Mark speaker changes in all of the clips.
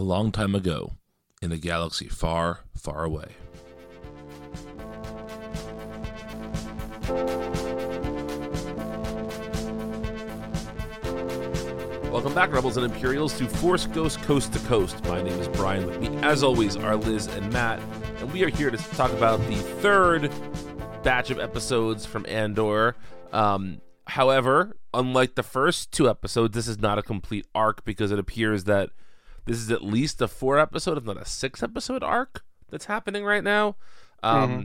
Speaker 1: a long time ago in a galaxy far, far away. Welcome back, Rebels and Imperials, to Force Ghost Coast to Coast. My name is Brian. With me, as always, are Liz and Matt, and we are here to talk about the third batch of episodes from Andor. Um, however, unlike the first two episodes, this is not a complete arc because it appears that this is at least a four episode, if not a six episode arc that's happening right now. Um,
Speaker 2: Mm-hmm.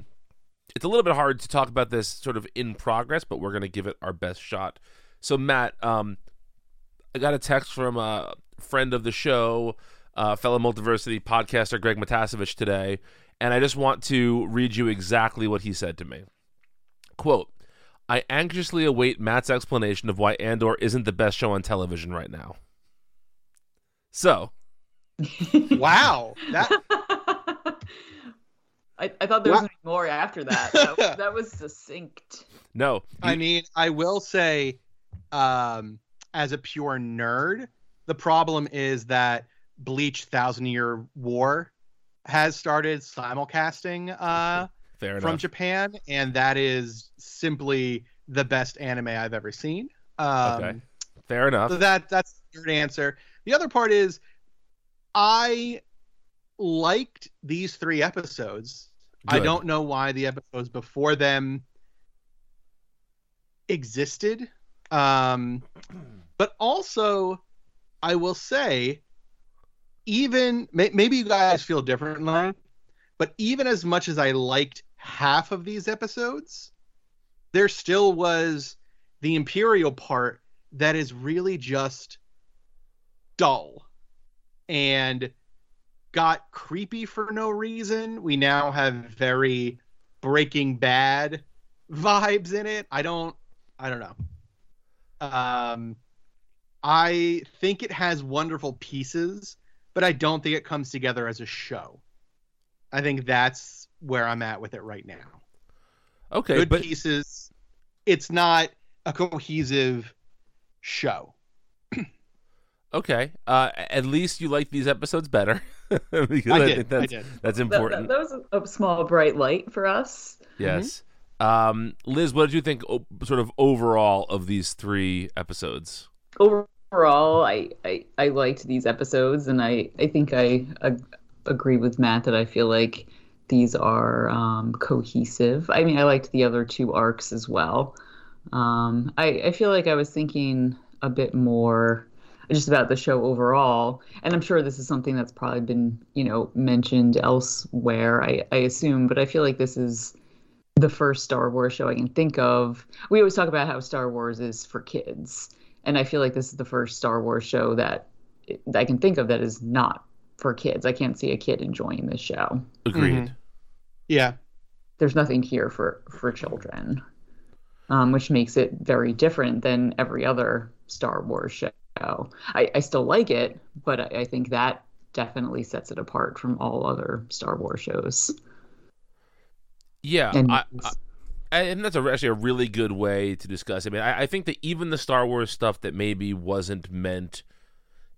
Speaker 1: It's a little bit hard to talk about this sort of in progress, but we're going to give it our best shot. So, Matt, um, I got a text from a friend of the show, uh, fellow Multiversity podcaster Greg Matasevich today, and I just want to read you exactly what he said to me. Quote, I anxiously await Matt's explanation of why Andor isn't the best show on television right now. So,
Speaker 2: Wow, that
Speaker 3: I, I thought there was
Speaker 2: Wow.
Speaker 3: gonna more after that. That, that was succinct.
Speaker 1: no.
Speaker 2: I mean, I will say, um, as a pure nerd, the problem is that Bleach Thousand Year War has started simulcasting uh,
Speaker 1: fair
Speaker 2: from
Speaker 1: enough.
Speaker 2: Japan, and that is simply the best anime I've ever seen. Um,
Speaker 1: Okay. Fair enough.
Speaker 2: So that that's the third answer. The other part is I liked these three episodes. I don't know why the episodes before them existed. Um but also I will say even may, maybe you guys feel differently, but even as much as I liked half of these episodes, there still was the imperial part that is really just dull and got creepy for no reason. We now have very Breaking Bad vibes in it. I don't I don't know. Um I think it has wonderful pieces, but I don't think it comes together as a show. I think that's where I'm at with it right now
Speaker 1: okay,
Speaker 2: good
Speaker 1: but
Speaker 2: pieces. It's not a cohesive show.
Speaker 1: Okay. Uh, at least you like these episodes better. because
Speaker 2: I
Speaker 1: I,
Speaker 2: did.
Speaker 1: think
Speaker 2: I
Speaker 1: that's,
Speaker 2: did.
Speaker 1: that's important.
Speaker 3: that, that was a, a small bright light for us.
Speaker 1: Yes. Um, Liz, what did you think, o- sort of overall, of these three episodes?
Speaker 3: Overall, I, I, I liked these episodes, and I, I think I, ag- agree with Matt that I feel like these are um, cohesive. I mean, I liked the other two arcs as well. Um, I, I feel like I was thinking a bit more just about the show overall, and I'm sure this is something that's probably been, you know, mentioned elsewhere. I, I assume, but I feel like this is the first Star Wars show I can think of. We always talk about how Star Wars is for kids, and I feel like this is the first Star Wars show that that I can think of that is not for kids. I can't see a kid enjoying this show.
Speaker 1: Agreed.
Speaker 2: Mhm. Yeah.
Speaker 3: There's nothing here for for children, um, which makes it very different than every other Star Wars show. I, I still like it, but I, I think that definitely sets it apart from all other Star Wars shows.
Speaker 1: Yeah,
Speaker 3: And
Speaker 1: I, I, and that's a, actually a really good way to discuss. it. I mean, I, I think that even the Star Wars stuff that maybe wasn't meant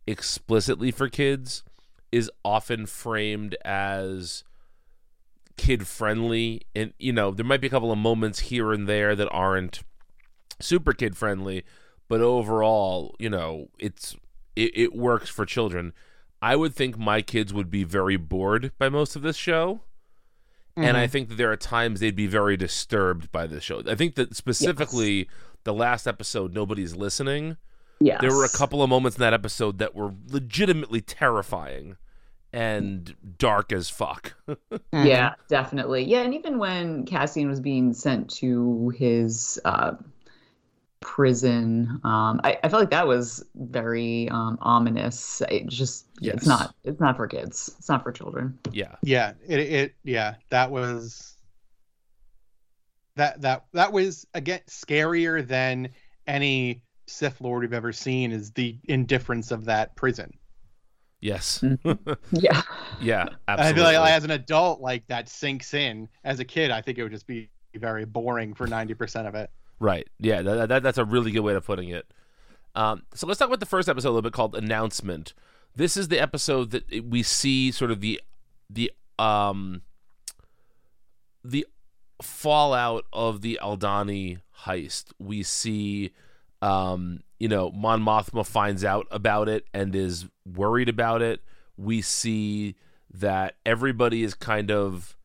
Speaker 1: explicitly for kids is often framed as kid friendly, and you know there might be a couple of moments here and there that aren't super kid friendly, but overall, you know, it's it, it works for children. I would think my kids would be very bored by most of this show and I think that there are times they'd be very disturbed by this show. I think that specifically the last episode, nobody's listening.
Speaker 3: yes.
Speaker 1: There were a couple of moments in that episode that were legitimately terrifying and dark as fuck.
Speaker 2: Mhm.
Speaker 3: Yeah, definitely. Yeah, and even when Cassian was being sent to his uh, prison, um, I, I felt like that was very um, ominous. It just
Speaker 1: Yes.
Speaker 3: it's not it's not for kids. It's not for children.
Speaker 1: yeah.
Speaker 2: Yeah. It, it yeah, that was that that that was again scarier than any Sith Lord we've ever seen is the indifference of that prison.
Speaker 1: Yes.
Speaker 3: Yeah.
Speaker 1: yeah.
Speaker 2: I
Speaker 1: Absolutely.
Speaker 2: feel like as an adult, like that sinks in. As a kid, I think it would just be very boring for ninety percent of it.
Speaker 1: Right. Yeah. That, that, that's a really good way of putting it. Um, so let's talk about the first episode a little bit called announcement. this is the episode that we see sort of the the um the fallout of the Aldani heist. We see um you know Mon Mothma finds out about it and is worried about it. We see that everybody is kind of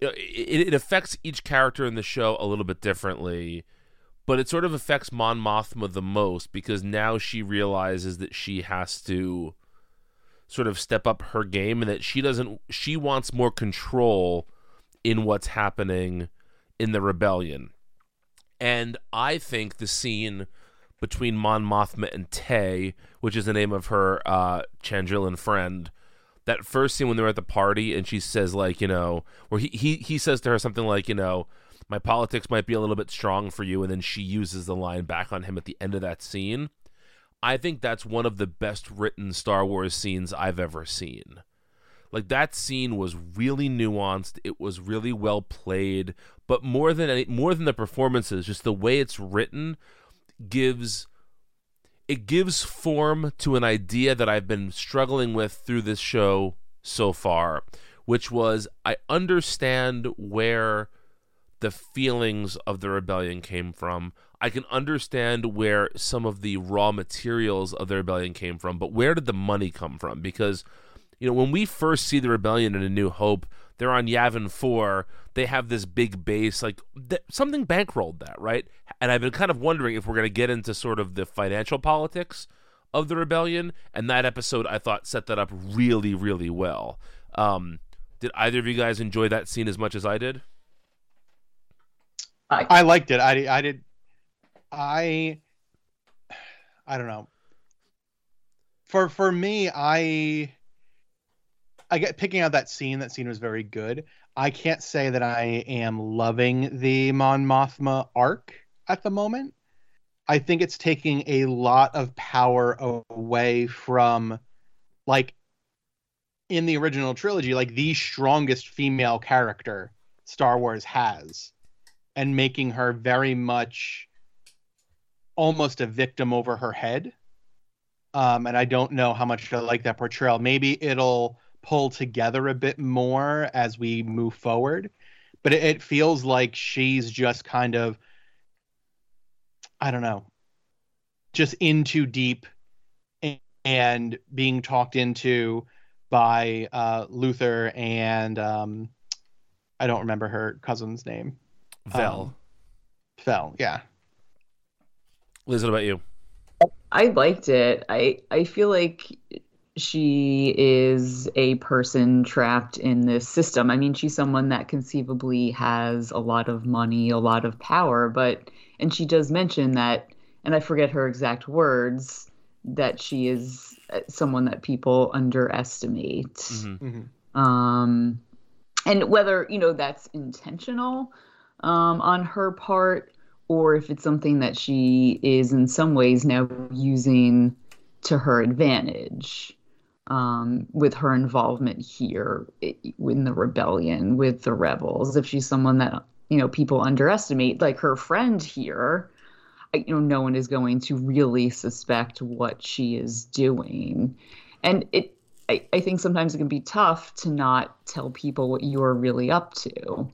Speaker 1: it, it affects each character in the show a little bit differently but it sort of affects Mon Mothma the most because now she realizes that she has to sort of step up her game and that she doesn't she wants more control in what's happening in the rebellion. And I think the scene between Mon Mothma and Tay, which is the name of her uh Chandrilan friend, that first scene when they're at the party and she says like, you know, where he he, he says to her something like, you know, my politics might be a little bit strong for you and then she uses the line back on him at the end of that scene. I think that's one of the best written star wars scenes i've ever seen. Like that scene was really nuanced. It was really well played. But more than any, more than the performances just the way it's written gives it gives form to an idea that i've been struggling with through this show so far which was i understand where the feelings of the rebellion came from. I can understand where some of the raw materials of the rebellion came from, but where did the money come from? Because, you know, when we first see the rebellion in A New Hope, they're on Yavin 4. They have this big base. Like, th- something bankrolled that, right? And I've been kind of wondering if we're going to get into sort of the financial politics of the rebellion. And that episode, I thought, set that up really, really well. Um, did either of you guys enjoy that scene as much as I did?
Speaker 2: I liked it. I I did. I I don't know. For for me, I I get picking out that scene. That scene was very good. I can't say that I am loving the Mon Mothma arc at the moment. I think it's taking a lot of power away from like in the original trilogy, like the strongest female character Star Wars has and making her very much almost a victim over her head. Um, and I don't know how much I like that portrayal. Maybe it'll pull together a bit more as we move forward, but it, it feels like she's just kind of, I don't know, just in too deep and, and being talked into by uh, Luthen and um, I don't remember her cousin's name.
Speaker 1: Vel.
Speaker 2: Um, Vel, yeah.
Speaker 1: Liz, what about you?
Speaker 3: I liked it. I I feel like she is a person trapped in this system. I mean, she's someone that conceivably has a lot of money, a lot of power, but and she does mention that and I forget her exact words that she is uh, someone that people underestimate.
Speaker 1: Mhm.
Speaker 2: Mhm.
Speaker 3: Um and whether, you know, that's intentional um on her part or if it's something that she is in some ways now using to her advantage um, with her involvement here in the rebellion with the rebels. If she's someone that you know people underestimate, like her friend here, you know, no one is going to really suspect what she is doing, and it. I, I think sometimes it can be tough to not tell people what you're really up to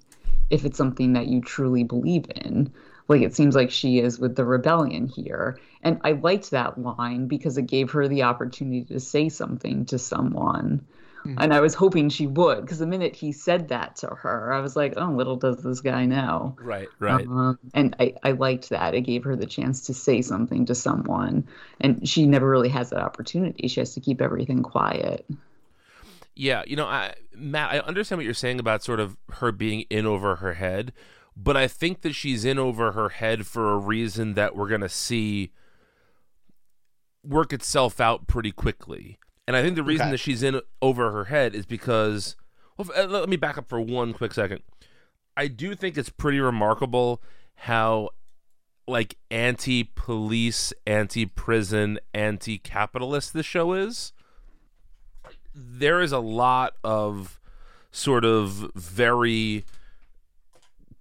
Speaker 3: if it's something that you truly believe in like it seems like she is with the rebellion here. And I liked that line because it gave her the opportunity to say something to someone.
Speaker 2: Mhm.
Speaker 3: And I was hoping she would because the minute he said that to her, I was like, oh, little does this guy know.
Speaker 1: Right, right.
Speaker 3: Um, and I, I liked that. It gave her the chance to say something to someone. And she never really has that opportunity. She has to keep everything quiet.
Speaker 1: Yeah, you know, I, Matt, I understand what you're saying about sort of her being in over her head, but I think that she's in over her head for a reason that we're going to see work itself out pretty quickly. And I think the reason
Speaker 2: Okay.
Speaker 1: that she's in over her head is because well, uh, let me back up for one quick second. I do think it's pretty remarkable how like anti-police, anti-prison, anti-capitalist this show is there is a lot of sort of very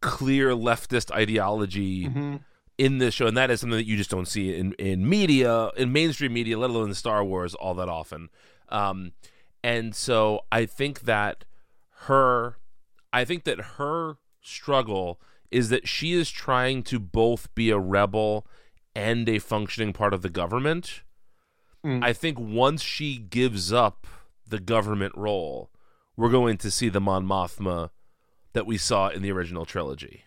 Speaker 1: clear leftist ideology
Speaker 2: Mhm.
Speaker 1: In this show, and that is something that you just don't see in in media, in mainstream media, let alone in Star Wars, all that often. Um, and so I think that her, I think that her struggle is that she is trying to both be a rebel and a functioning part of the government.
Speaker 2: Mm.
Speaker 1: I think once she gives up the government role, we're going to see the Mon Mothma that we saw in the original trilogy.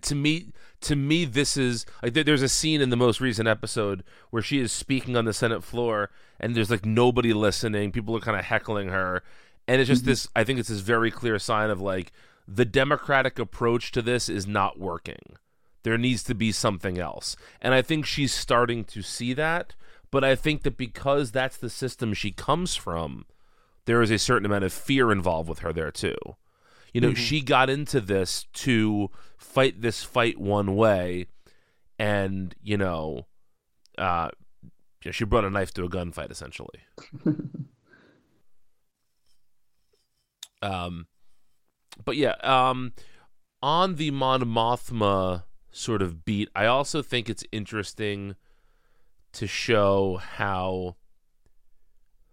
Speaker 1: To me, to me, this is like there's a scene in the most recent episode where she is speaking on the Senate floor, and there's like nobody listening. People are kind of heckling her, and it's just mm-hmm. this. I think it's this very clear sign of like the democratic approach to this is not working. There needs to be something else, and I think she's starting to see that. But I think that because that's the system she comes from, there is a certain amount of fear involved with her there too. You know, she got into this to fight this fight one way, and you know, uh, she brought a knife to a gunfight essentially. um, but yeah, um, on the Mon Mothma sort of beat, I also think it's interesting to show how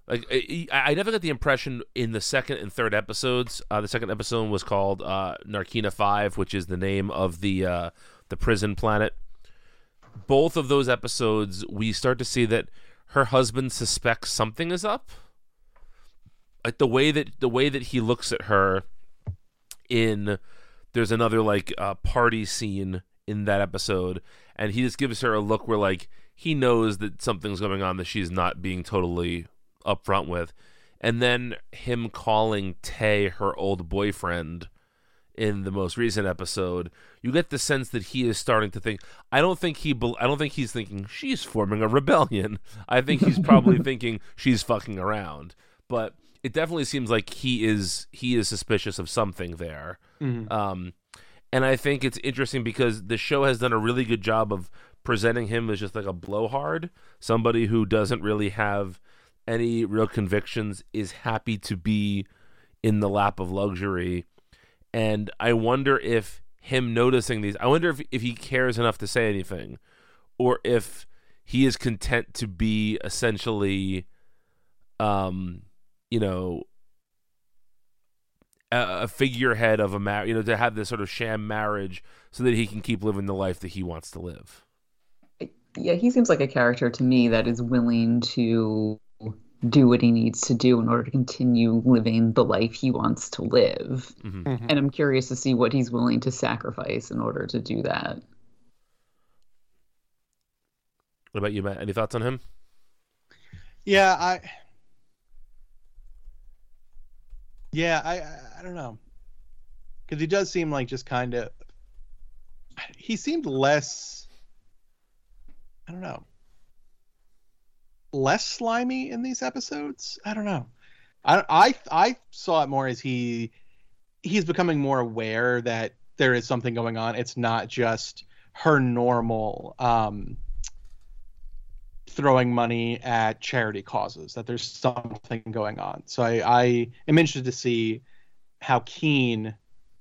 Speaker 1: like I, I never got the impression in the second and third episodes. Uh, the second episode was called uh, Narkina Five, which is the name of the uh, the prison planet. Both of those episodes, we start to see that her husband suspects something is up. Like the way that the way that he looks at her in there's another like uh, party scene in that episode, and he just gives her a look where like he knows that something's going on that she's not being totally upfront with. And then him calling Tay her old boyfriend in the most recent episode, you get the sense that he is starting to think. I don't think he. I don't think he's thinking she's forming a rebellion. I think he's probably thinking she's fucking around. But it definitely seems like he is. He is suspicious of something there.
Speaker 2: Mhm.
Speaker 1: Um, and I think it's interesting because the show has done a really good job of presenting him as just like a blowhard, somebody who doesn't really have any real convictions, is happy to be in the lap of luxury. And I wonder if him noticing these, I wonder if, if he cares enough to say anything, or if he is content to be essentially, um, you know, a, a figurehead of a marriage, you know, to have this sort of sham marriage so that he can keep living the life that he wants to live.
Speaker 3: Yeah, he seems like a character to me that is willing to do what he needs to do in order to continue living the life he wants to live.
Speaker 1: Mhm.
Speaker 2: Mhm.
Speaker 3: And I'm curious to see what he's willing to sacrifice in order to do that.
Speaker 1: What about you, Matt? Any thoughts on him?
Speaker 2: Yeah, I. Yeah, I I, I don't know, because he does seem like just kind of. He seemed less. I don't know. Less slimy in these episodes. I don't know. I I I saw it more as he he's becoming more aware that there is something going on. It's not just her normal um throwing money at charity causes that there's something going on so i i am interested to see how keen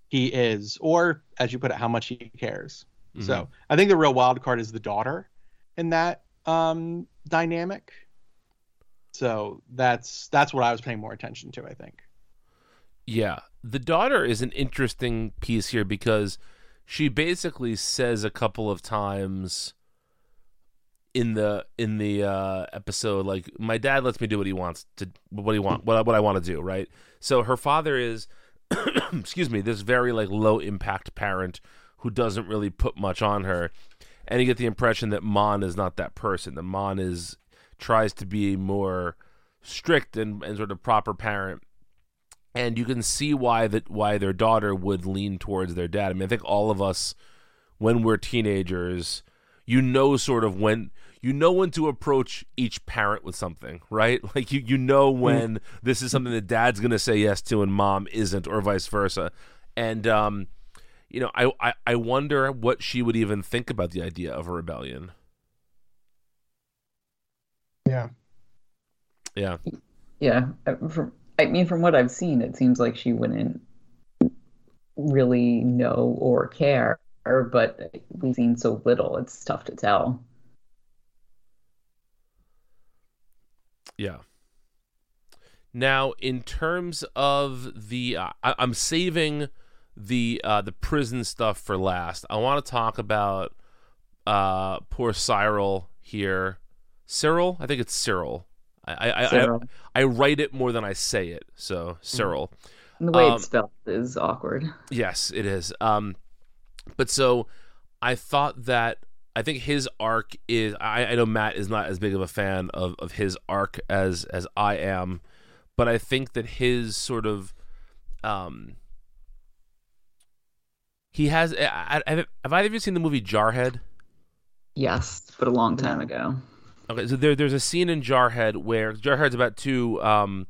Speaker 2: he is or as you put it how much he cares so i think the real wild card is the daughter in that um dynamic so that's that's what i was paying more attention to i think
Speaker 1: Yeah. The daughter is an interesting piece here because she basically says a couple of times in the in the uh episode like my dad lets me do what he wants to what he want what what I want to do, right? So her father is excuse me, this very like low impact parent who doesn't really put much on her. And you get the impression that Mon is not that person. The Mon is tries to be more strict and, and sort of proper parent and you can see why that why their daughter would lean towards their dad. I mean, I think all of us, when we're teenagers, you know, sort of when you know when to approach each parent with something, right? Like you you know when this is something that dad's gonna say yes to and mom isn't, or vice versa. And um, you know, I, I I wonder what she would even think about the idea of a rebellion.
Speaker 2: Yeah
Speaker 1: Yeah,
Speaker 3: Yeah, from I mean, from what I've seen, it seems like she wouldn't really know or care, but we've seen so little, it's tough to tell.
Speaker 1: yeah. Now, in terms of the, uh, I, I'm saving the uh, the prison stuff for last. I want to talk about uh, poor Syril here. Syril, I think it's Syril. I I,
Speaker 3: Syril.
Speaker 1: I I write it more than I say it. So Syril.
Speaker 3: And the way
Speaker 1: Um,
Speaker 3: it's spelled is awkward.
Speaker 1: Yes, it is. Um, but so I thought that I think his arc is. I, I know Matt is not as big of a fan of, of his arc as as I am, but I think that his sort of, um, he has. I, I, have either of you seen the movie Jarhead?
Speaker 3: Yes, but a long time ago.
Speaker 1: Okay, so there, there's a scene in Jarhead where Jarhead's about two um,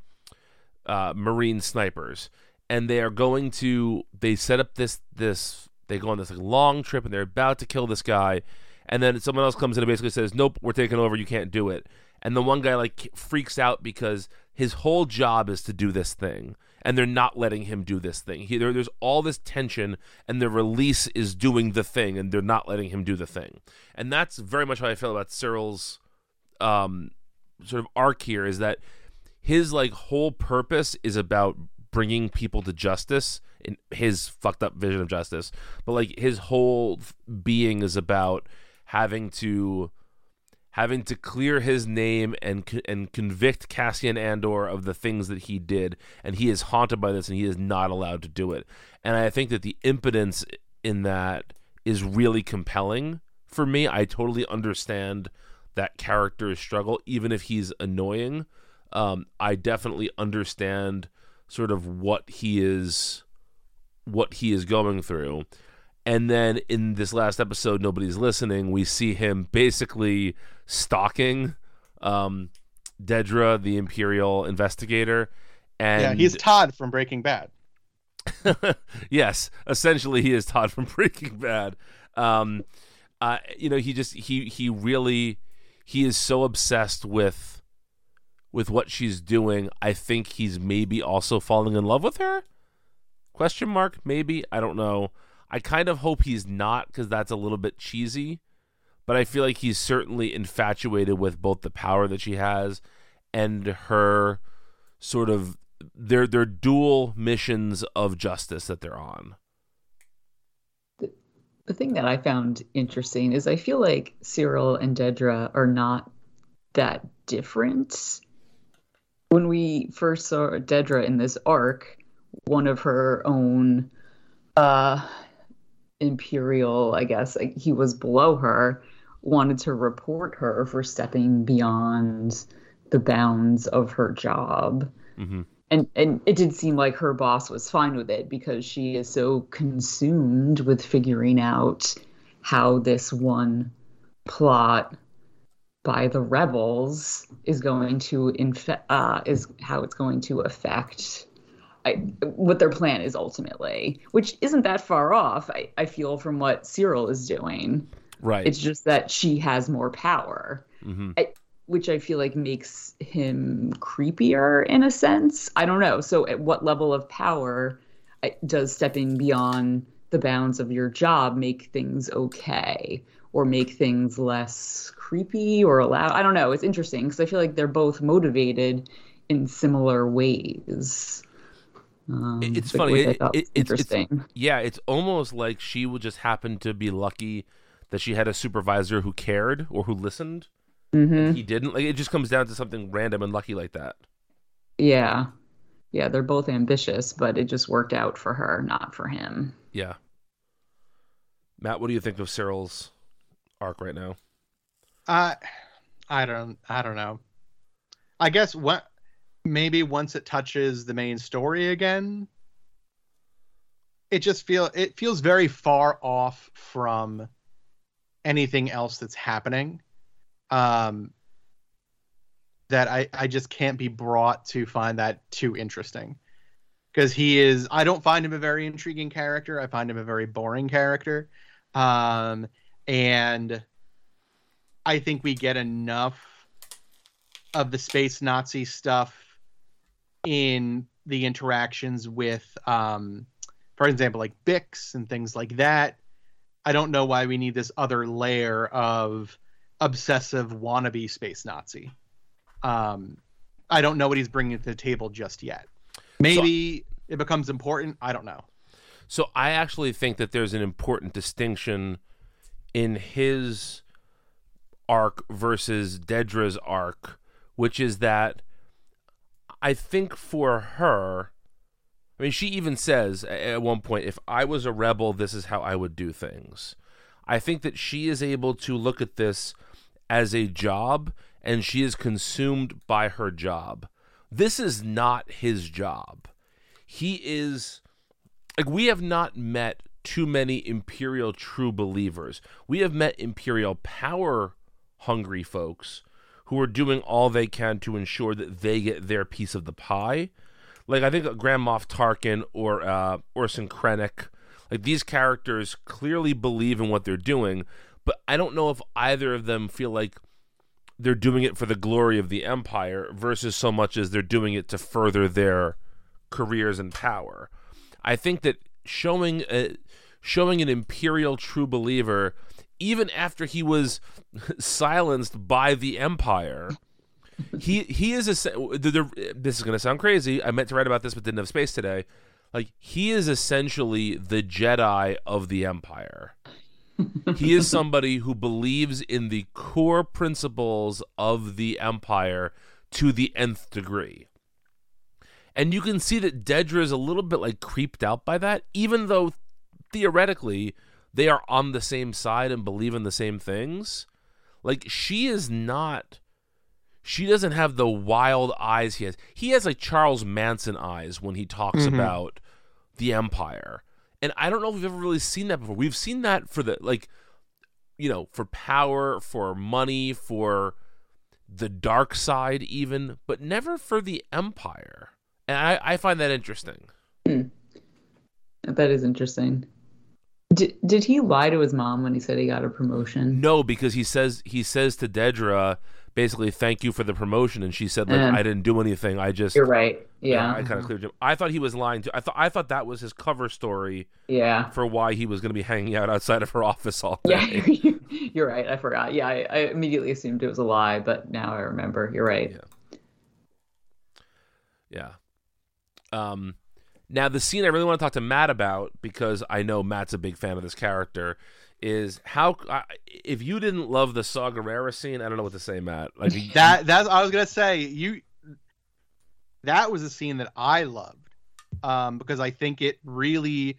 Speaker 1: uh, Marine snipers, and they are going to. They set up this this. They go on this like, long trip, and they're about to kill this guy, and then someone else comes in and basically says, "Nope, we're taking over. You can't do it." And the one guy like freaks out because his whole job is to do this thing, and they're not letting him do this thing. He, there, there's all this tension, and the release is doing the thing, and they're not letting him do the thing. And that's very much how I feel about Syril's um, sort of arc here is that his like whole purpose is about bringing people to justice in his fucked up vision of justice. But like his whole being is about having to having to clear his name and and convict Cassian Andor of the things that he did. And he is haunted by this and he is not allowed to do it. And I think that the impotence in that is really compelling for me. I totally understand that character's struggle even if he's annoying um, I definitely understand sort of what he is what he is going through. And then in this last episode, nobody's listening. We see him basically stalking um, Dedra, the Imperial investigator. And
Speaker 2: yeah, he's Todd from Breaking Bad.
Speaker 1: yes, essentially he is Todd from Breaking Bad. Um, uh, you know, he just he he really he is so obsessed with with what she's doing. I think he's maybe also falling in love with her. Question mark? Maybe I don't know. I kind of hope he's not because that's a little bit cheesy. But I feel like he's certainly infatuated with both the power that she has and her sort of their their dual missions of justice that they're on.
Speaker 3: The thing that I found interesting is I feel like Syril and Dedra are not that different. When we first saw Dedra in this arc, one of her own uh imperial, I guess, like he was below her, wanted to report her for stepping beyond the bounds of her job.
Speaker 1: Mm-hmm.
Speaker 3: And and it did seem like her boss was fine with it because she is so consumed with figuring out how this one plot by the rebels is going to infe- uh, is how it's going to affect I, what their plan is ultimately, which isn't that far off. I, I feel from what Syril is doing.
Speaker 1: Right.
Speaker 3: It's just that she has more power
Speaker 1: mm-hmm.
Speaker 3: I, which I feel like makes him creepier in a sense. I don't know. So, at what level of power does stepping beyond the bounds of your job make things okay or make things less creepy or allow? I don't know. It's interesting because I feel like they're both motivated in similar ways. Um,
Speaker 1: It's funny. It- it-
Speaker 3: was
Speaker 1: it's- it's-
Speaker 3: interesting.
Speaker 1: Yeah, it's almost like she would just happen to be lucky that she had a supervisor who cared or who listened.
Speaker 3: Hmm
Speaker 1: He didn't. Like it just comes down to something random and lucky like that.
Speaker 3: Yeah. Yeah, they're both ambitious, but it just worked out for her, not for him.
Speaker 1: Yeah. Matt, what do you think of Syril's arc right now?
Speaker 2: I I don't I don't know. I guess what maybe once it touches the main story again, it just feel it feels very far off from anything else that's happening. Um that I, I just can't be brought to find that too interesting. Because he is I don't find him a very intriguing character. I find him a very boring character. Um and I think we get enough of the space Nazi stuff in the interactions with, um, for example, like Bix and things like that. I don't know why we need this other layer of obsessive wannabe space Nazi. Um, I don't know what he's bringing to the table just yet. Maybe it becomes important. I don't know.
Speaker 1: So I actually think that there's an important distinction in his arc versus Dedra's arc, which is that I think for her, I mean, she even says at one point, if I was a rebel, this is how I would do things. I think that she is able to look at this as a job and she is consumed by her job. This is not his job. He is like we have not met too many imperial true believers. We have met imperial power hungry folks who are doing all they can to ensure that they get their piece of the pie. Like I think Grand Moff Tarkin or uh, Orson Krennic, like these characters clearly believe in what they're doing, but I don't know if either of them feel like they're doing it for the glory of the empire versus so much as they're doing it to further their careers and power. I think that showing a, showing an imperial true believer even after he was silenced by the empire he he is a this is going to sound crazy. I meant to write about this but didn't have space today. Like he is essentially the jedi of the empire he is somebody who believes in the core principles of the empire to the nth degree and you can see that Dedra is a little bit like creeped out by that, even though theoretically they are on the same side and believe in the same things. Like she is not she doesn't have the wild eyes he has. He has like Charles Manson eyes when he talks mm-hmm. about the empire. And I don't know if we've ever really seen that before. We've seen that for the like you know, for power, for money, for the dark side even, but never for the empire. And I, I find that interesting.
Speaker 3: Hmm. That is interesting. Did, did he lie to his mom when he said he got a promotion?
Speaker 1: No, because he says he says to Dedra basically thank you for the promotion and she said like I didn't do anything. I just
Speaker 3: You're right. Yeah.
Speaker 1: I kind of cleared him. I thought he was lying to I thought I thought that was his cover story.
Speaker 3: Yeah.
Speaker 1: For why he was going to be hanging out outside of her office all day.
Speaker 3: Yeah. You're right. I forgot. Yeah, I, I immediately assumed it was a lie, but now I remember. You're right.
Speaker 1: Yeah. Yeah. Um, now, the scene I really want to talk to Matt about because I know Matt's a big fan of this character is how if you didn't love the Saw Gerrera scene, I don't know what to say, Matt. Like
Speaker 2: that. That's I was gonna say you. That was a scene that I loved um, because I think it really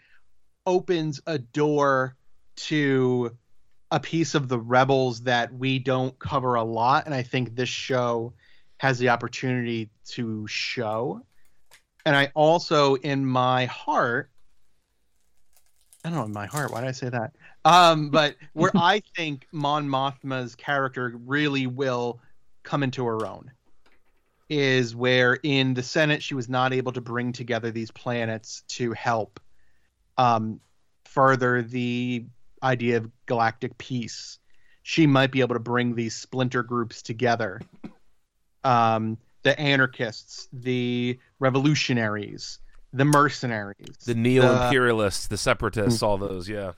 Speaker 2: opens a door to a piece of the rebels that we don't cover a lot, and I think this show has the opportunity to show and I also in my heart I don't know in my heart why did I say that? Um but where I think Mon Mothma's character really will come into her own is where in the Senate she was not able to bring together these planets to help um further the idea of galactic peace. She might be able to bring these splinter groups together um the anarchists, the revolutionaries, the mercenaries,
Speaker 1: the neo imperialists, the, the, separatists, all those, yeah.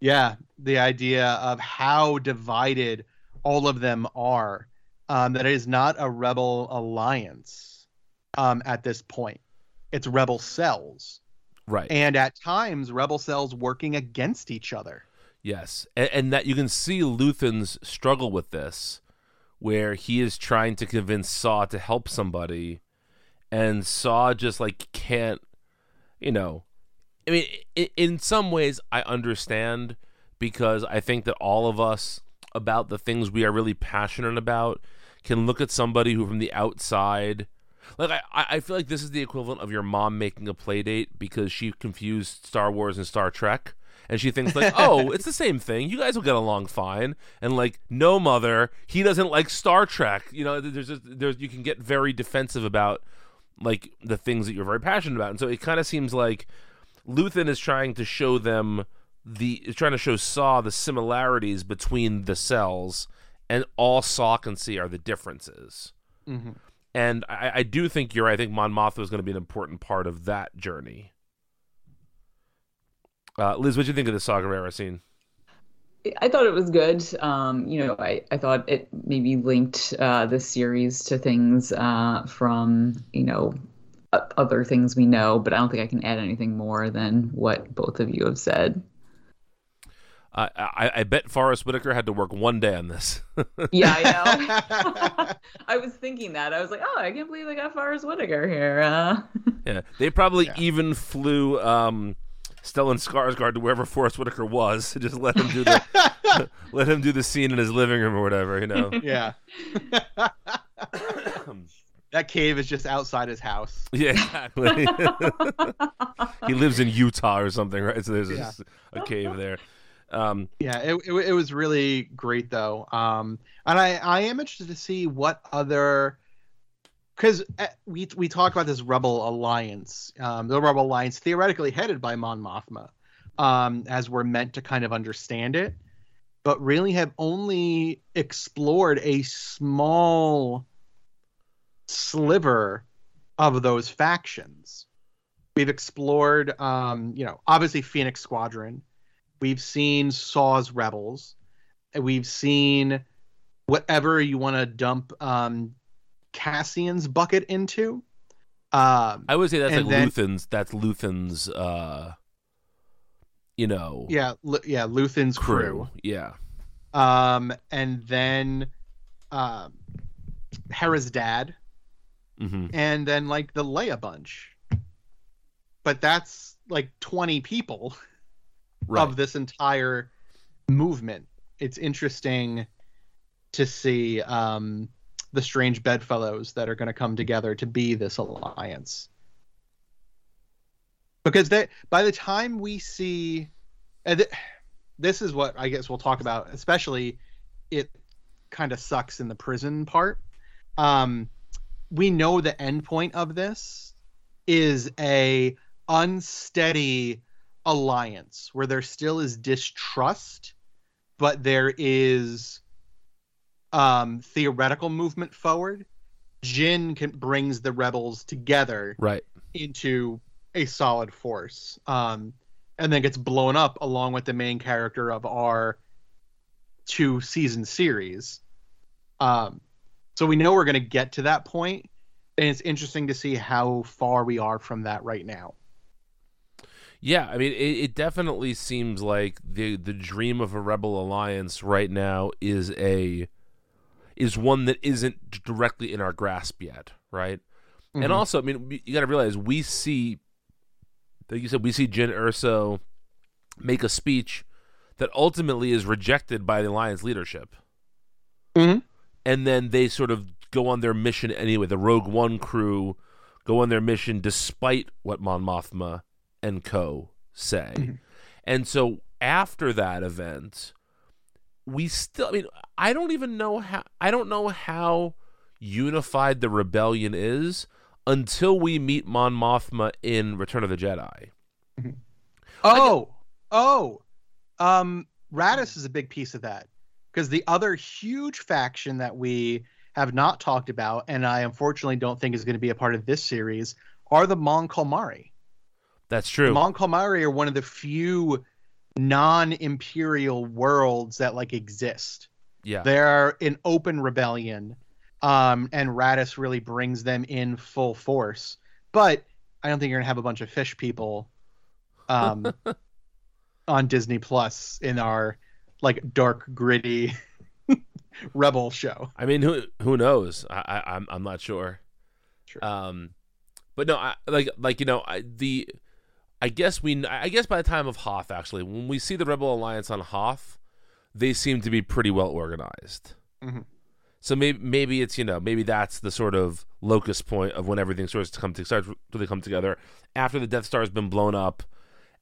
Speaker 2: Yeah, the idea of how divided all of them are. Um, that it is not a rebel alliance um, at this point. It's rebel cells.
Speaker 1: Right.
Speaker 2: And at times, rebel cells working against each other.
Speaker 1: Yes. And, and that you can see Luthen's struggle with this where he is trying to convince Saw to help somebody, and Saw just like can't, you know. I mean, in, some ways, I understand because I think that all of us about the things we are really passionate about can look at somebody who from the outside like I, I feel like this is the equivalent of your mom making a play date because she confused Star Wars and Star Trek and she thinks like, "Oh, it's the same thing. You guys will get along fine." And like, "No, mother, he doesn't like Star Trek." You know, there's just, there's you can get very defensive about like the things that you're very passionate about. And so it kind of seems like Luthen is trying to show them the is trying to show Saw the similarities between the cells, and all Saw can see are the differences.
Speaker 2: Mm-hmm.
Speaker 1: And I, I, do think you're. I think Mon Mothma is going to be an important part of that journey. Uh, Liz, what do you think of the Saw Gerrera scene?
Speaker 3: I thought it was good. Um, you know, I, I thought it maybe linked uh, this series to things uh, from, you know, other things we know, but I don't think I can add anything more than what both of you have said.
Speaker 1: I, I, I bet Forest Whitaker had to work one day on this.
Speaker 3: yeah, I know. I was thinking that. I was like, oh, I can't believe they got Forest Whitaker here. Uh...
Speaker 1: yeah, they probably
Speaker 2: Yeah.
Speaker 1: even flew um, Stellan Skarsgård to wherever Forest Whitaker was. Just let him do the let him do the scene in his living room or whatever. You know.
Speaker 2: yeah. that cave is just outside his house.
Speaker 1: yeah, exactly. he lives in Utah or something, right? So there's
Speaker 2: Yeah.
Speaker 1: a, a cave there. Um,
Speaker 2: Yeah, it, it, it was really great though. Um, and I, I am interested to see what other because we we talk about this Rebel Alliance, um, the Rebel Alliance theoretically headed by Mon Mothma, um, as we're meant to kind of understand it, but really have only explored a small sliver of those factions. We've explored, um, you know, obviously Phoenix Squadron. We've seen Saw's Rebels. We've seen whatever you want to dump um, Cassian's bucket into. Um,
Speaker 1: I would say that's like
Speaker 2: then-
Speaker 1: Luthen's. That's Luthen's. Uh, you know,
Speaker 2: yeah, Lu- yeah, Luthen's crew.
Speaker 1: crew. Yeah,
Speaker 2: Um, and then um, Hera's dad,
Speaker 1: hmm
Speaker 2: and then like the Leia bunch. But that's like 20 people
Speaker 1: right.
Speaker 2: of this entire movement. It's interesting to see um, the strange bedfellows that are going to come together to be this alliance. Because they, by the time we see, this is what I guess we'll talk about, especially it kind of sucks in the prison part. Um, we know the end point of this is a unsteady alliance where there still is distrust, but there is um, theoretical movement forward. Jyn can, brings the rebels together
Speaker 1: right.
Speaker 2: into a solid force, um, and then gets blown up along with the main character of our two season series. Um, so we know we're going to get to that point, and it's interesting to see how far we are from that right now.
Speaker 1: Yeah, I mean, it, it definitely seems like the the dream of a rebel alliance right now is a is one that isn't directly in our grasp yet, right? And
Speaker 2: Mhm.
Speaker 1: also, I mean, you got to realize we see, like you said, we see Jyn Erso make a speech that ultimately is rejected by the alliance leadership,
Speaker 2: Mhm.
Speaker 1: and then they sort of go on their mission anyway. The Rogue One crew go on their mission despite what Mon Mothma and Co say,
Speaker 2: Mhm.
Speaker 1: and so after that event, we still. I mean, I don't even know how. I don't know how unified the rebellion is until we meet Mon Mothma in Return of the Jedi.
Speaker 2: Oh, oh, um, Raddus is a big piece of that because the other huge faction that we have not talked about, and I unfortunately don't think is going to be a part of this series, are the Mon Calamari.
Speaker 1: That's true.
Speaker 2: The Mon Calamari are one of the few non-imperial worlds that like exist.
Speaker 1: yeah.
Speaker 2: They're in open rebellion, um, and Raddus really brings them in full force. But I don't think you're gonna have a bunch of fish people um, on Disney Plus in our like dark, gritty rebel show.
Speaker 1: I mean, who who knows? I, I I'm I'm not sure.
Speaker 2: Sure.
Speaker 1: Um, but no, I, like like you know, I, the I guess we I guess by the time of Hoth, actually, when we see the Rebel Alliance on Hoth, they seem to be pretty well organized.
Speaker 2: Mhm.
Speaker 1: So maybe maybe it's you know maybe that's the sort of locus point of when everything starts to come to starts to come together after the Death Star has been blown up,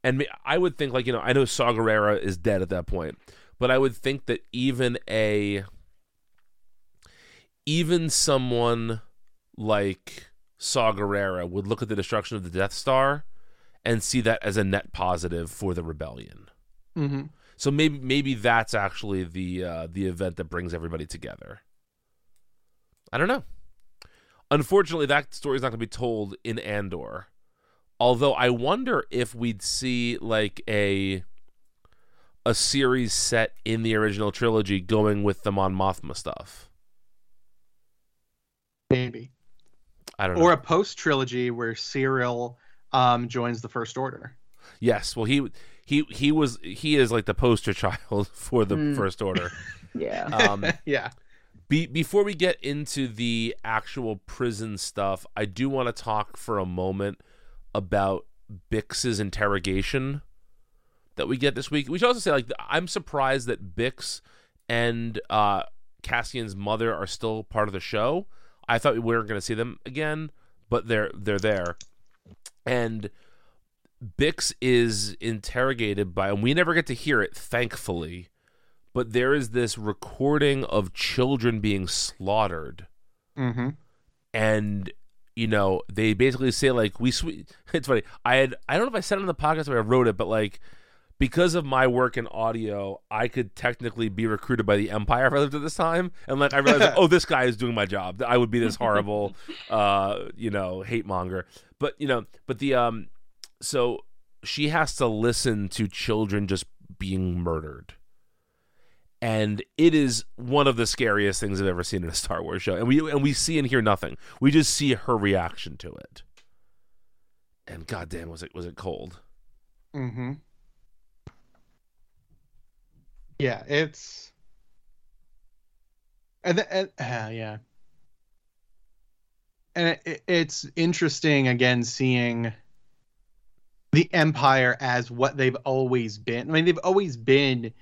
Speaker 1: and I would think like you know I know Saw Gerrera is dead at that point, but I would think that even a even someone like Saw Gerrera would look at the destruction of the Death Star and see that as a net positive for the rebellion.
Speaker 2: Mm-hmm.
Speaker 1: So maybe maybe that's actually the uh, the event that brings everybody together. I don't know. Unfortunately, that story is not going to be told in Andor. Although I wonder if we'd see like a a series set in the original trilogy going with the Mon Mothma stuff.
Speaker 2: Maybe.
Speaker 1: I don't know.
Speaker 2: Or a post trilogy where Syril um, joins the First Order.
Speaker 1: yes, well he he he was he is like the poster child for the
Speaker 3: Mm.
Speaker 1: First Order.
Speaker 3: Yeah.
Speaker 1: Um,
Speaker 2: yeah.
Speaker 1: Be, before we get into the actual prison stuff, I do want to talk for a moment about Bix's interrogation that we get this week. We should also say, like, I'm surprised that Bix and uh, Cassian's mother are still part of the show. I thought we weren't going to see them again, but they're they're there, and Bix is interrogated by, and we never get to hear it, thankfully but there is this recording of children being slaughtered
Speaker 2: Mm-hmm.
Speaker 1: and you know they basically say like we swe- it's funny i had i don't know if i said it on the podcast or i wrote it but like because of my work in audio i could technically be recruited by the empire if i lived at this time and like i realized like, oh this guy is doing my job i would be this horrible uh you know hate monger but you know but the um so she has to listen to children just being murdered and it is one of the scariest things I've ever seen in a Star Wars show. And we and we see and hear nothing. We just see her reaction to it. And goddamn, was it was it cold?
Speaker 2: Mm-hmm. Yeah, it's and, the, and uh, yeah, and it, it- it's interesting again seeing the Empire as what they've always been. I mean, they've always been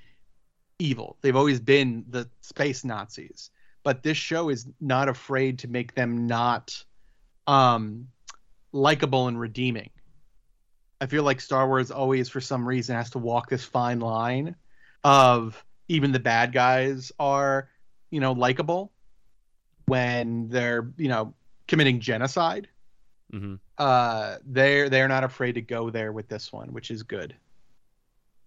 Speaker 2: evil. They've always been the space Nazis. But this show is not afraid to make them not um likable and redeeming. I feel like Star Wars always, for some reason, has to walk this fine line of even the bad guys are, you know, likable when they're, you know, committing genocide.
Speaker 1: hmm
Speaker 2: Uh, they're they're not afraid to go there with this one, which is good.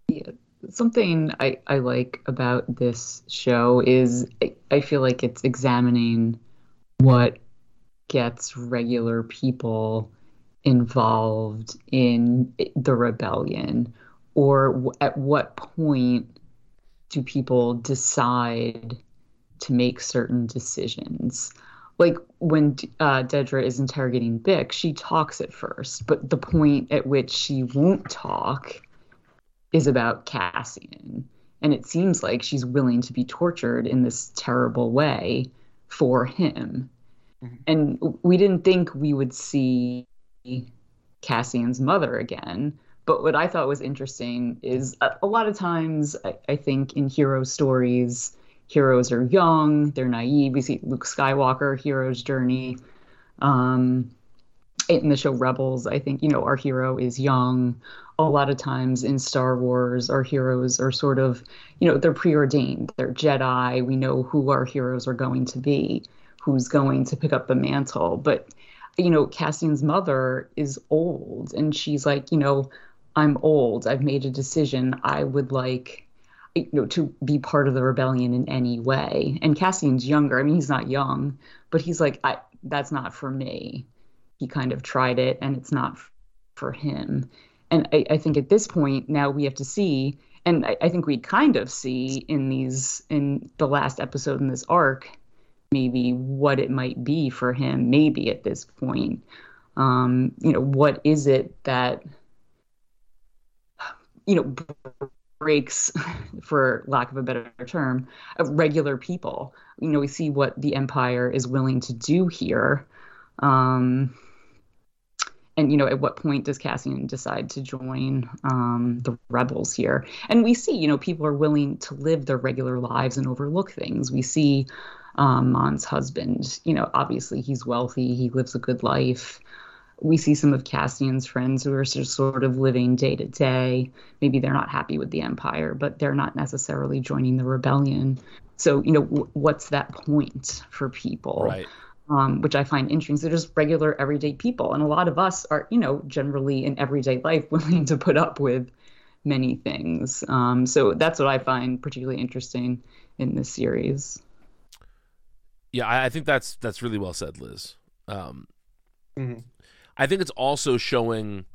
Speaker 3: Yeah, something I, I like about this show is I, I feel like it's examining what gets regular people involved in the rebellion or w- at what point do people decide to make certain decisions like when uh, Dedra is interrogating Bix, she talks at first, but the point at which she won't talk is about Cassian. And it seems like she's willing to be tortured in this terrible way for him.
Speaker 2: Mhm.
Speaker 3: And we didn't think we would see Cassian's mother again. But what I thought was interesting is a, a lot of times, I, I think in hero stories, heroes are young, they're naive. We see Luke Skywalker, hero's journey. Um, in the show Rebels, I think, you know, our hero is young. A lot of times in Star Wars, our heroes are sort of, you know, they're preordained. They're Jedi. We know who our heroes are going to be, who's going to pick up the mantle. But, you know, Cassian's mother is old and she's like, you know, I'm old. I've made a decision. I would like, you know, to be part of the rebellion in any way. And Cassian's younger. I mean, he's not young, but he's like, I, that's not for me. He kind of tried it and it's not for him. And I, I think at this point now we have to see, and I, I think we kind of see in these in the last episode in this arc, maybe what it might be for him. Maybe at this point, um, you know, what is it that you know breaks, for lack of a better term, of regular people. You know, we see what the Empire is willing to do here. Um, and you know at what point does cassian decide to join um, the rebels here and we see you know people are willing to live their regular lives and overlook things we see um, mon's husband you know obviously he's wealthy he lives a good life we see some of cassian's friends who are just sort of living day to day maybe they're not happy with the empire but they're not necessarily joining the rebellion so you know w- what's that point for people
Speaker 1: Right.
Speaker 3: um, which I find interesting. They're just regular, everyday people, and a lot of us are, you know, generally in everyday life willing to put up with many things. Um, so that's what I find particularly interesting in this series.
Speaker 1: Yeah, I, I think that's that's really well said, Liz. Um,
Speaker 2: Mhm.
Speaker 1: I think it's also showing.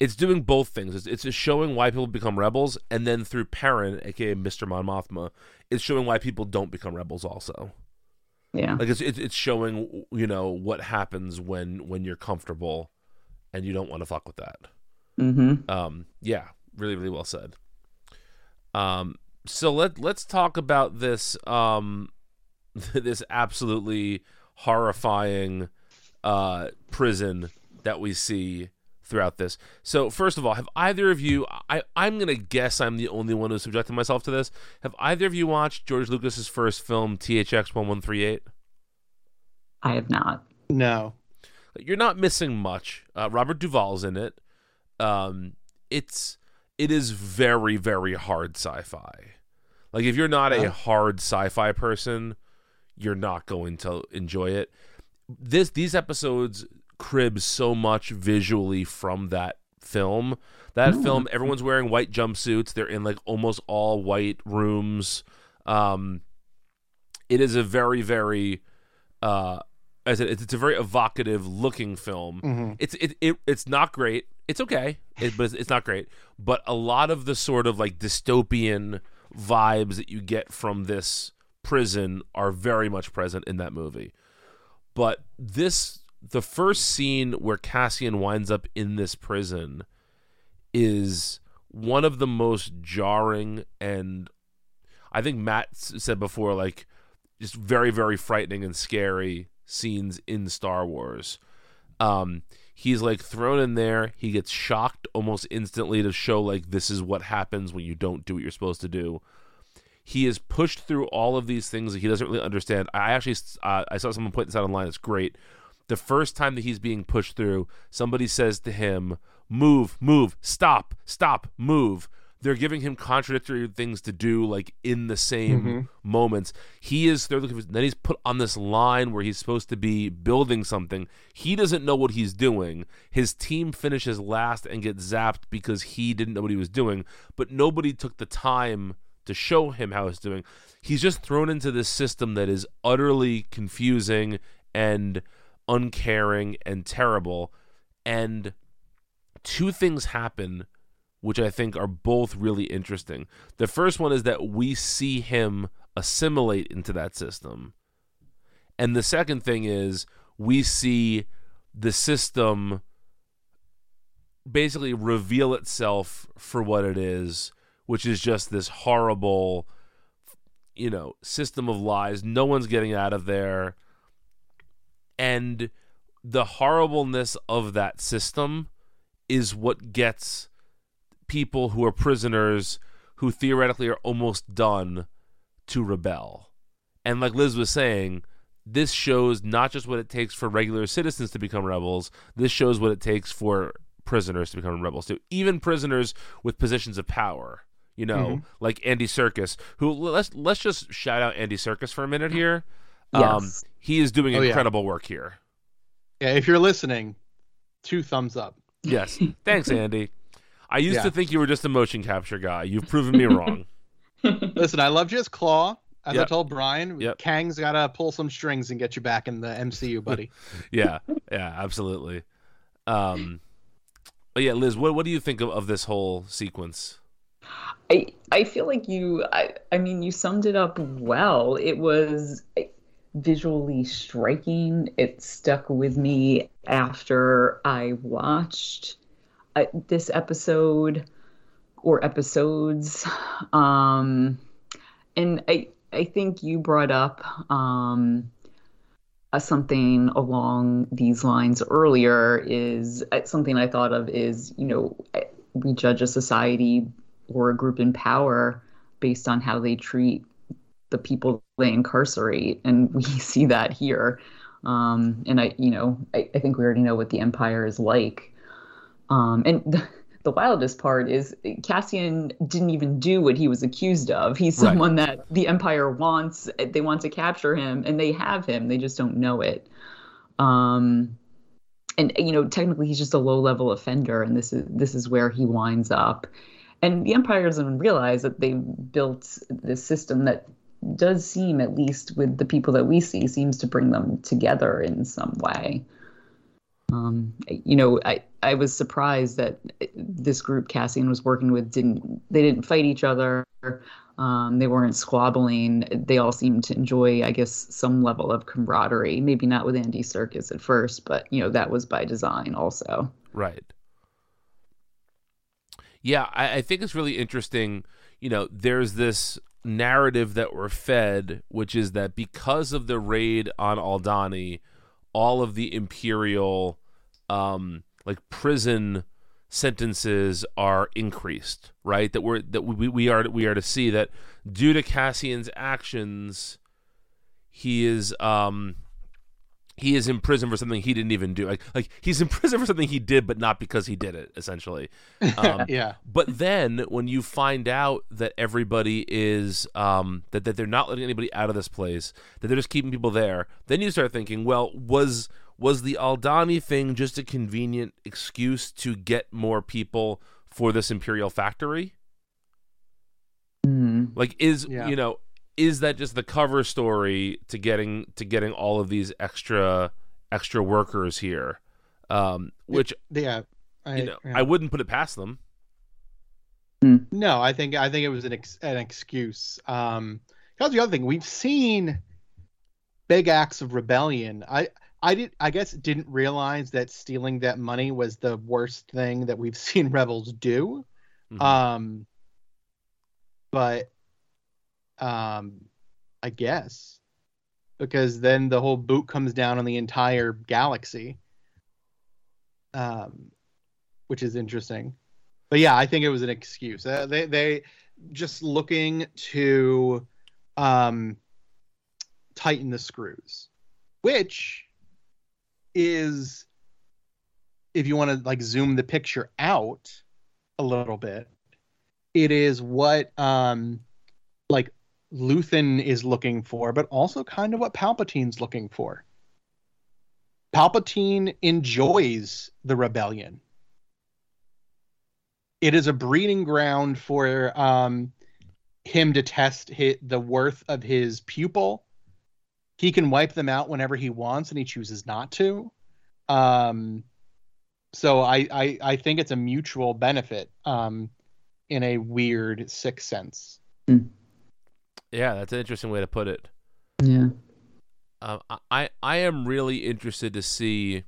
Speaker 1: it's doing both things. It's, it's just showing why people become rebels, and then through Perrin, aka Mister Mon Mothma, it's showing why people don't become rebels. Also,
Speaker 3: Yeah.
Speaker 1: like it's it's, it's showing you know what happens when when you're comfortable, and you don't want to fuck with that.
Speaker 3: Mm-hmm.
Speaker 1: Um, yeah, really, really well said. Um, so let let's talk about this um, this absolutely horrifying uh, prison that we see throughout this. So first of all, have either of you? I I'm gonna guess I'm the only one who subjected myself to this. Have either of you watched George Lucas's first film, THX one one three eight?
Speaker 3: I have not.
Speaker 2: No.
Speaker 1: you're not missing much. Uh, Robert Duvall's in it. Um, it's it is very very hard sci-fi. Like if you're not a hard sci-fi person, you're not going to enjoy it. This these episodes crib so much visually from that film. That
Speaker 3: Ooh.
Speaker 1: film, everyone's wearing white jumpsuits. They're in like almost all white rooms. Um, it is a very very uh I said it's, it's a very evocative looking film.
Speaker 2: Mhm.
Speaker 1: It's it, it it's not great. It's okay, it, but it's, it's not great. But a lot of the sort of like dystopian vibes that you get from this prison are very much present in that movie. But this the first scene where Cassian winds up in this prison is one of the most jarring and I think Matt said before like just very very frightening and scary scenes in Star Wars. Um he's like thrown in there, he gets shocked almost instantly to show like this is what happens when you don't do what you're supposed to do. He is pushed through all of these things that he doesn't really understand. I actually uh, I saw someone point this out online. It's great. The first time that he's being pushed through, somebody says to him, "Move, move, stop, stop, move." They're giving him contradictory things to do, like in the same
Speaker 2: Mhm.
Speaker 1: moments. He is they're looking for, then he's put on this line where he's supposed to be building something. He doesn't know what he's doing. His team finishes last and gets zapped because he didn't know what he was doing, but nobody took the time to show him how he's doing. He's just thrown into this system that is utterly confusing and uncaring and terrible. And two things happen which I think are both really interesting. The first one is that we see him assimilate into that system. And the second thing is we see the system basically reveal itself for what it is, which is just this horrible you know, system of lies. No one's getting out of there. And the horribleness of that system is what gets people who are prisoners who theoretically are almost done to rebel. And like Liz was saying, this shows not just what it takes for regular citizens to become rebels, this shows what it takes for prisoners to become rebels too. Even prisoners with positions of power, you know,
Speaker 2: Mhm.
Speaker 1: like Andy Serkis, who let's let's just shout out Andy Serkis for a minute here.
Speaker 3: Yes.
Speaker 1: Um, he is doing
Speaker 2: Oh, yeah.
Speaker 1: incredible work here.
Speaker 2: Yeah, if you're listening, two thumbs up.
Speaker 1: Yes. Thanks, Andy. I used
Speaker 2: Yeah.
Speaker 1: to think you were just a motion capture guy. You've proven me wrong.
Speaker 2: Listen, I loved you as Klaue. As I told Brian,
Speaker 1: Yep.
Speaker 2: Kang's got to pull some strings and get you back in the MCU, buddy.
Speaker 1: yeah, yeah, absolutely. Um, but yeah, Liz, what what do you think of, of this whole sequence?
Speaker 3: I I feel like you I, I mean you summed it up well. It was visually striking. It stuck with me after I watched uh, this episode or episodes. Um and I I think you brought up um uh, something along these lines earlier is uh, something I thought of is, you know, uh, we judge a society or a group in power based on how they treat the people they incarcerate. And we see that here. Um, and I, you know, I, I think we already know what the empire is like. Um, and the, the wildest part is Cassian didn't even do what he was accused of. He's
Speaker 1: Right.
Speaker 3: someone that the empire wants, they want to capture him, and they have him. They just don't know it. Um, and you know, technically, he's just a low-level offender, and this is this is where he winds up. And the empire doesn't realize that they built this system that does seem, at least with the people that we see, seems to bring them together in some way. Um, you know, I, I was surprised that this group Cassian was working with didn't they didn't fight each other. Um, they weren't squabbling. They all seemed to enjoy, I guess, some level of camaraderie. Maybe not with Andy Serkis at first, but you know that was by design also.
Speaker 1: Right. Yeah, I, I think it's really interesting. You know, there's this narrative that we're fed, which is that because of the raid on Aldhani, all of the imperial um like prison sentences are increased right that we're that we, we are we are to see that due to cassian's actions he is um he is in prison for something he didn't even do like like he's in prison for something he did but not because he did it essentially um,
Speaker 2: yeah
Speaker 1: but then when you find out that everybody is um, that, that they're not letting anybody out of this place that they're just keeping people there then you start thinking well was was the Aldhani thing just a convenient excuse to get more people for this imperial factory
Speaker 3: Mm.
Speaker 1: like is
Speaker 2: Yeah.
Speaker 1: you know is that just the cover story to getting to getting all of these extra extra workers here um which
Speaker 2: yeah I,
Speaker 1: you know
Speaker 2: yeah.
Speaker 1: i wouldn't put it past them
Speaker 2: No, I think I think it was an ex- an excuse. Um, that's the other thing we've seen big acts of rebellion. I I did I guess didn't realize that stealing that money was the worst thing that we've seen rebels do.
Speaker 1: Mhm.
Speaker 2: Um, but um, I guess because then the whole boot comes down on the entire galaxy. Um, which is interesting. But yeah, I think it was an excuse. Uh, they they just looking to um tighten the screws, which is if you want to like zoom the picture out a little bit, it is what um like Luthen is looking for, but also kind of what Palpatine's looking for. Palpatine enjoys the rebellion. It is a breeding ground for um, him to test hit the worth of his pupil. He can wipe them out whenever he wants, and he chooses not to. Um, so I, I I think it's a mutual benefit um, in a weird Sith sense.
Speaker 1: Yeah that's an interesting way to put it
Speaker 3: Yeah.
Speaker 1: um, I I am really interested to see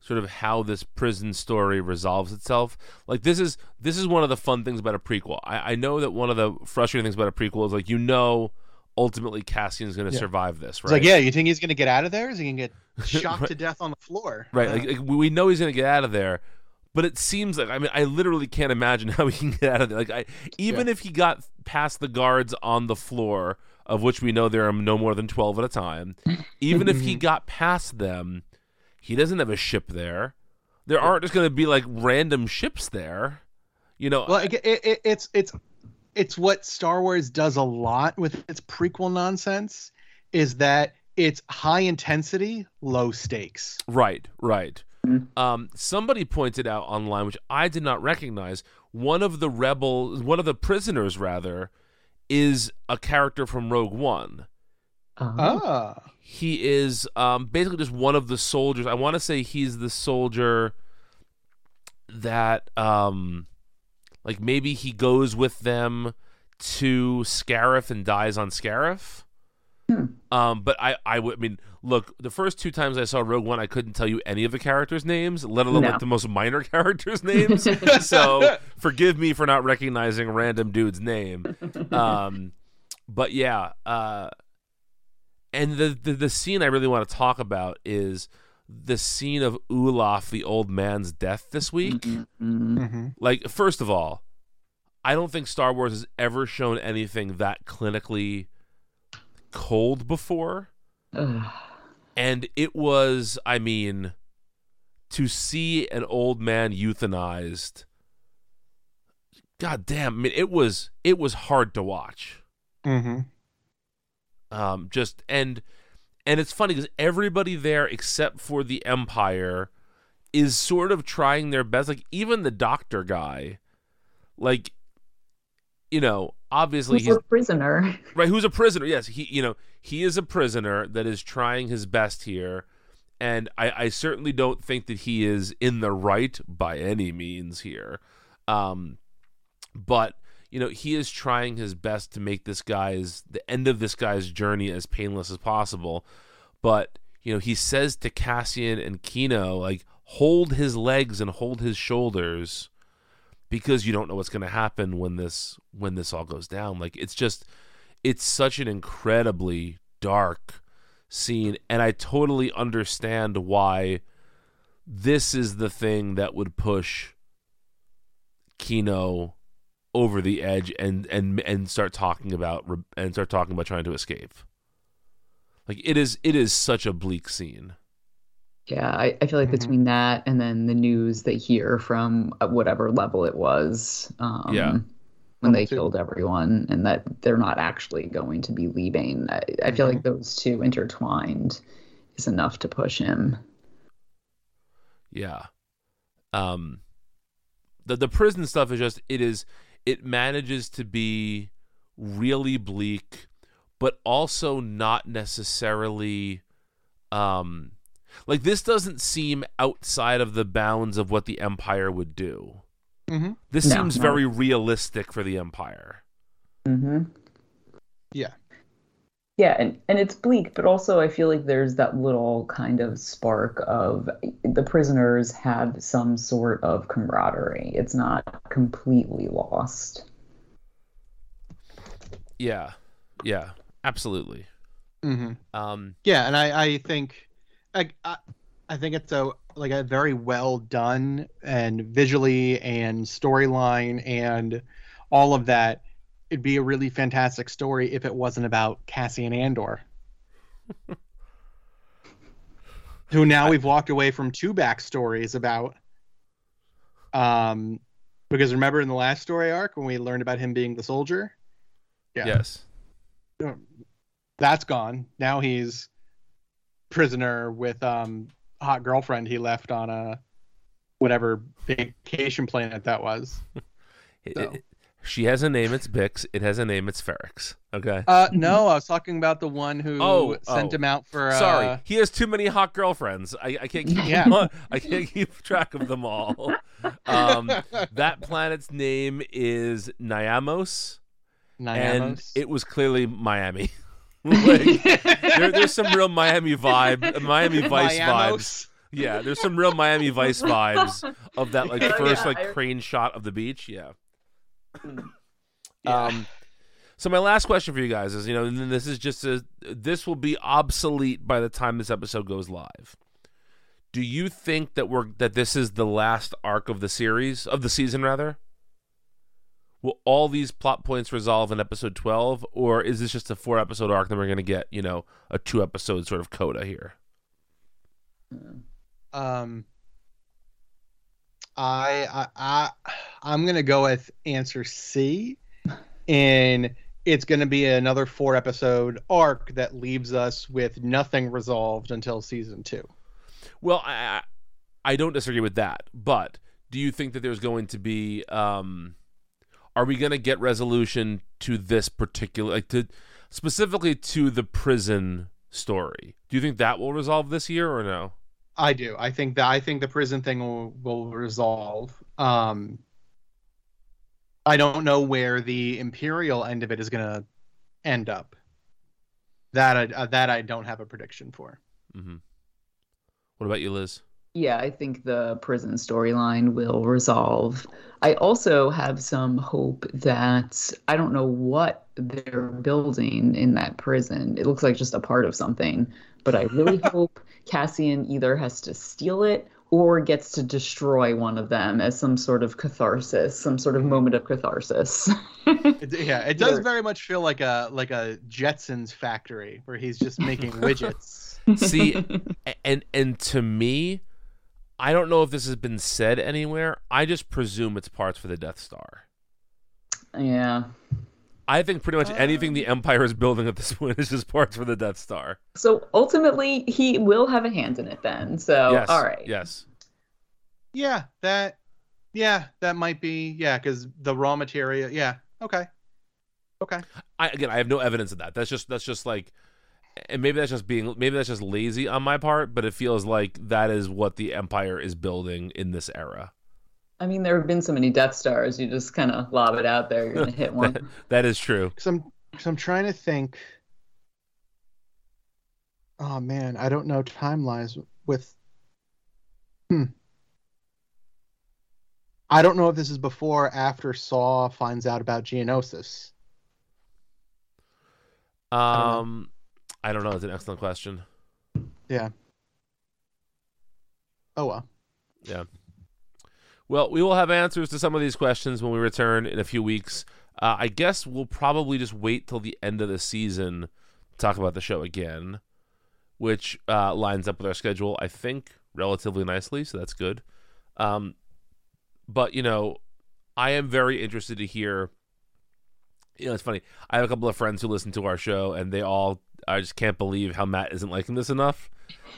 Speaker 1: sort of how this prison story resolves itself. Like this is this is one of the fun things about a prequel. I, I know that one of the frustrating things about a prequel is like you know ultimately Cassian's going to
Speaker 2: Yeah.
Speaker 1: survive this,
Speaker 2: It's
Speaker 1: right?
Speaker 2: like, yeah, you think he's gonna get out of there? Is he gonna get shot
Speaker 1: Right.
Speaker 2: to death on the floor?
Speaker 1: Right,
Speaker 2: Uh,
Speaker 1: like, like we know he's going to get out of there, but it seems like I mean I literally can't imagine how he can get out of there. Like I even if he got past the guards on the floor, of which we know there are no more than 12 at a time, even if he mm-hmm. got past them, he doesn't have a ship there. There aren't just going to be like random ships there. You know,
Speaker 2: well, it, it, it's it's it's what Star Wars does a lot with its prequel nonsense is that it's high intensity, low stakes.
Speaker 1: Right, right.
Speaker 3: Mhm.
Speaker 1: Um, somebody pointed out online, which I did not recognize, one of the rebels, one of the prisoners, rather, is a character from Rogue One.
Speaker 3: Oh.
Speaker 2: Ah,
Speaker 1: He is um, basically just one of the soldiers. I want to say he's the soldier that, um, like, maybe he goes with them to Scarif and dies on Scarif.
Speaker 3: Hmm.
Speaker 1: Um, but I, I would I mean, look, the first two times I saw Rogue One, I couldn't tell you any of the characters' names, let alone
Speaker 3: No.
Speaker 1: like the most minor characters' names. so forgive me for not recognizing random dude's name. Um, but yeah, uh, and the, the the scene I really want to talk about is the scene of Olaf, the old man's death this week.
Speaker 3: Mhm.
Speaker 2: mhm.
Speaker 1: Like, first of all, I don't think Star Wars has ever shown anything that clinically cold before.
Speaker 3: Ugh.
Speaker 1: And it was, I mean, to see an old man euthanized. God damn! I mean, it was it was hard to watch.
Speaker 2: Mhm.
Speaker 1: Um, just and and it's funny because everybody there except for the Empire is sort of trying their best. Like even the Doctor guy, like you know, obviously
Speaker 3: Who's
Speaker 1: he's
Speaker 3: a prisoner?
Speaker 1: right who's a prisoner yes he you know he is a prisoner that is trying his best here and I, I certainly don't think that he is in the right by any means here. Um, but you know he is trying his best to make this guy's the end of this guy's journey as painless as possible. But you know he says to Cassian and Kino like hold his legs and hold his shoulders because you don't know what's going to happen when this when this all goes down. Like it's just it's such an incredibly dark scene and I totally understand why this is the thing that would push Kino over the edge and and and start talking about and start talking about trying to escape. Like it is it is such a bleak scene.
Speaker 3: Yeah, I, I feel like
Speaker 2: Mhm.
Speaker 3: between that and then the news they hear from uh, whatever level it was, um,
Speaker 1: Yeah.
Speaker 3: when they killed everyone, and that they're not actually going to be leaving. I, I feel
Speaker 2: Mhm.
Speaker 3: like those two intertwined is enough to push him.
Speaker 1: Yeah. Um the the prison stuff is just it is it manages to be really bleak but also not necessarily um like this doesn't seem outside of the bounds of what the empire would do.
Speaker 2: hmm
Speaker 1: This
Speaker 3: No,
Speaker 1: seems
Speaker 3: no.
Speaker 1: very realistic for the empire.
Speaker 3: Mm-hmm.
Speaker 2: Yeah.
Speaker 3: Yeah, and, and it's bleak, but also I feel like there's that little kind of spark of the prisoners have some sort of camaraderie. It's not completely lost.
Speaker 1: Yeah. Yeah. Absolutely.
Speaker 2: hmm
Speaker 1: Um
Speaker 2: Yeah, and I, I think, I, I, I think it's a like a very well done and visually and storyline and all of that. It'd be a really fantastic story if it wasn't about Cassian Andor, who now we've walked away from two backstories about. Um, because remember in the last story arc when we learned about him being the soldier, Yeah.
Speaker 1: yes.
Speaker 2: that's gone. Now he's prisoner with um hot girlfriend he left on a whatever vacation planet that was. So.
Speaker 1: it- she has a name, it's Bix. It has a name, it's Ferrix. Okay.
Speaker 2: Uh no, I was talking about the one who
Speaker 1: Oh,
Speaker 2: sent
Speaker 1: oh.
Speaker 2: him out for uh,
Speaker 1: Sorry, he has too many hot girlfriends. I, I can't keep
Speaker 2: Yeah.
Speaker 1: I can't keep track of them all. Um, that planet's name is Niamos, and it was clearly Miami. like, there, there's some real Miami vibe, Miami Vice vibes. Yeah, there's some real Miami Vice vibes of that like
Speaker 3: Yeah,
Speaker 1: first like
Speaker 3: I-
Speaker 1: crane shot of the beach. Yeah.
Speaker 2: Yeah.
Speaker 1: Um, so my last question for you guys is, you know, and this is just a, this will be obsolete by the time this episode goes live. Do you think that we're that this is the last arc of the series of the season rather? Will all these plot points resolve in episode 12 or is this just a four episode arc then we're going to get, you know, a two episode sort of coda here?
Speaker 2: Um, I, I, I, I'm gonna go with answer C, and it's gonna be another four episode arc that leaves us with nothing resolved until season two.
Speaker 1: Well, I I don't disagree with that, but do you think that there's going to be um are we going to get resolution to this particular like to specifically to the prison story? Do you think that will resolve this year or no?
Speaker 2: I do. I think that I think the prison thing will will resolve. Um, I don't know where the imperial end of it is gonna end up. That I uh, that I don't have a prediction for.
Speaker 1: mm-hmm. What about you, Liz?
Speaker 3: Yeah, I think the prison storyline will resolve. I also have some hope that I don't know what they're building in that prison. It looks like just a part of something, but I really hope Cassian either has to steal it or gets to destroy one of them as some sort of catharsis, some sort of moment of catharsis.
Speaker 2: It, yeah, it does very much feel like a like a Jetsons factory where he's just making widgets.
Speaker 1: See, and and to me, I don't know if this has been said anywhere. I just presume it's parts for the Death Star.
Speaker 3: yeah.
Speaker 1: I think pretty much anything
Speaker 2: Um.
Speaker 1: the Empire is building at this point is just parts for the Death Star.
Speaker 3: So ultimately, he will have a hand in it then. So,
Speaker 1: yes.
Speaker 3: all right.
Speaker 1: Yes.
Speaker 2: yeah, that yeah, that might be yeah, because the raw material. Yeah, okay, okay.
Speaker 1: I again, I have no evidence of that. That's just that's just like and maybe that's just being maybe that's just lazy on my part, but it feels like that is what the Empire is building in this era.
Speaker 3: I mean, there have been so many Death Stars. You just kind of lob it out there. You're gonna hit one.
Speaker 1: that, that is true.
Speaker 2: Because I'm, cause I'm trying to think. Oh man, I don't know timelines with. Hmm. I don't know if this is before or after Saw finds out about Geonosis.
Speaker 1: Um, I don't know. It's an excellent question.
Speaker 2: Yeah. Oh well.
Speaker 1: Yeah. Well, we will have answers to some of these questions when we return in a few weeks. Uh, I guess we'll probably just wait till the end of the season to talk about the show again, which uh, lines up with our schedule, I think, relatively nicely. So that's good. Um, but you know, I am very interested to hear. You know, it's funny. I have a couple of friends who listen to our show, and they all I just can't believe how Matt isn't liking this enough.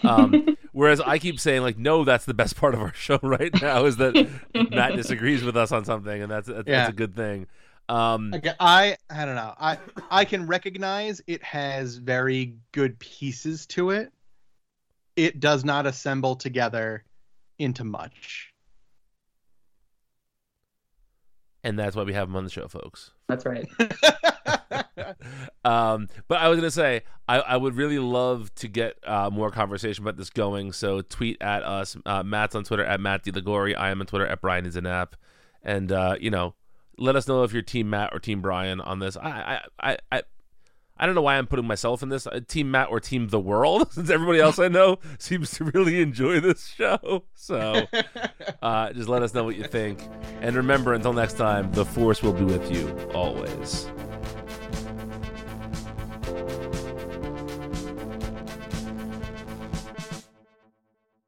Speaker 1: Um, whereas I keep saying like, no, that's the best part of our show right now is that Matt disagrees with us on something, and that's that's,
Speaker 2: Yeah.
Speaker 1: that's a good thing. Um,
Speaker 2: Okay, I I don't know. I I can recognize it has very good pieces to it. It does not assemble together into much.
Speaker 1: And that's why we have him on the show, folks.
Speaker 3: That's right.
Speaker 1: um, but I was gonna say I, I would really love to get uh, more conversation about this going. So tweet at us. Uh, Matt's on Twitter at Matt DeLagory. I am on Twitter at Brian is an app, and uh, you know, let us know if you're Team Matt or Team Brian on this. I I I. I don't know why I'm putting myself in this uh, team Matt or team the world since everybody else I know seems to really enjoy this show. So uh, just let us know what you think. And remember, until next time, the force will be with you always.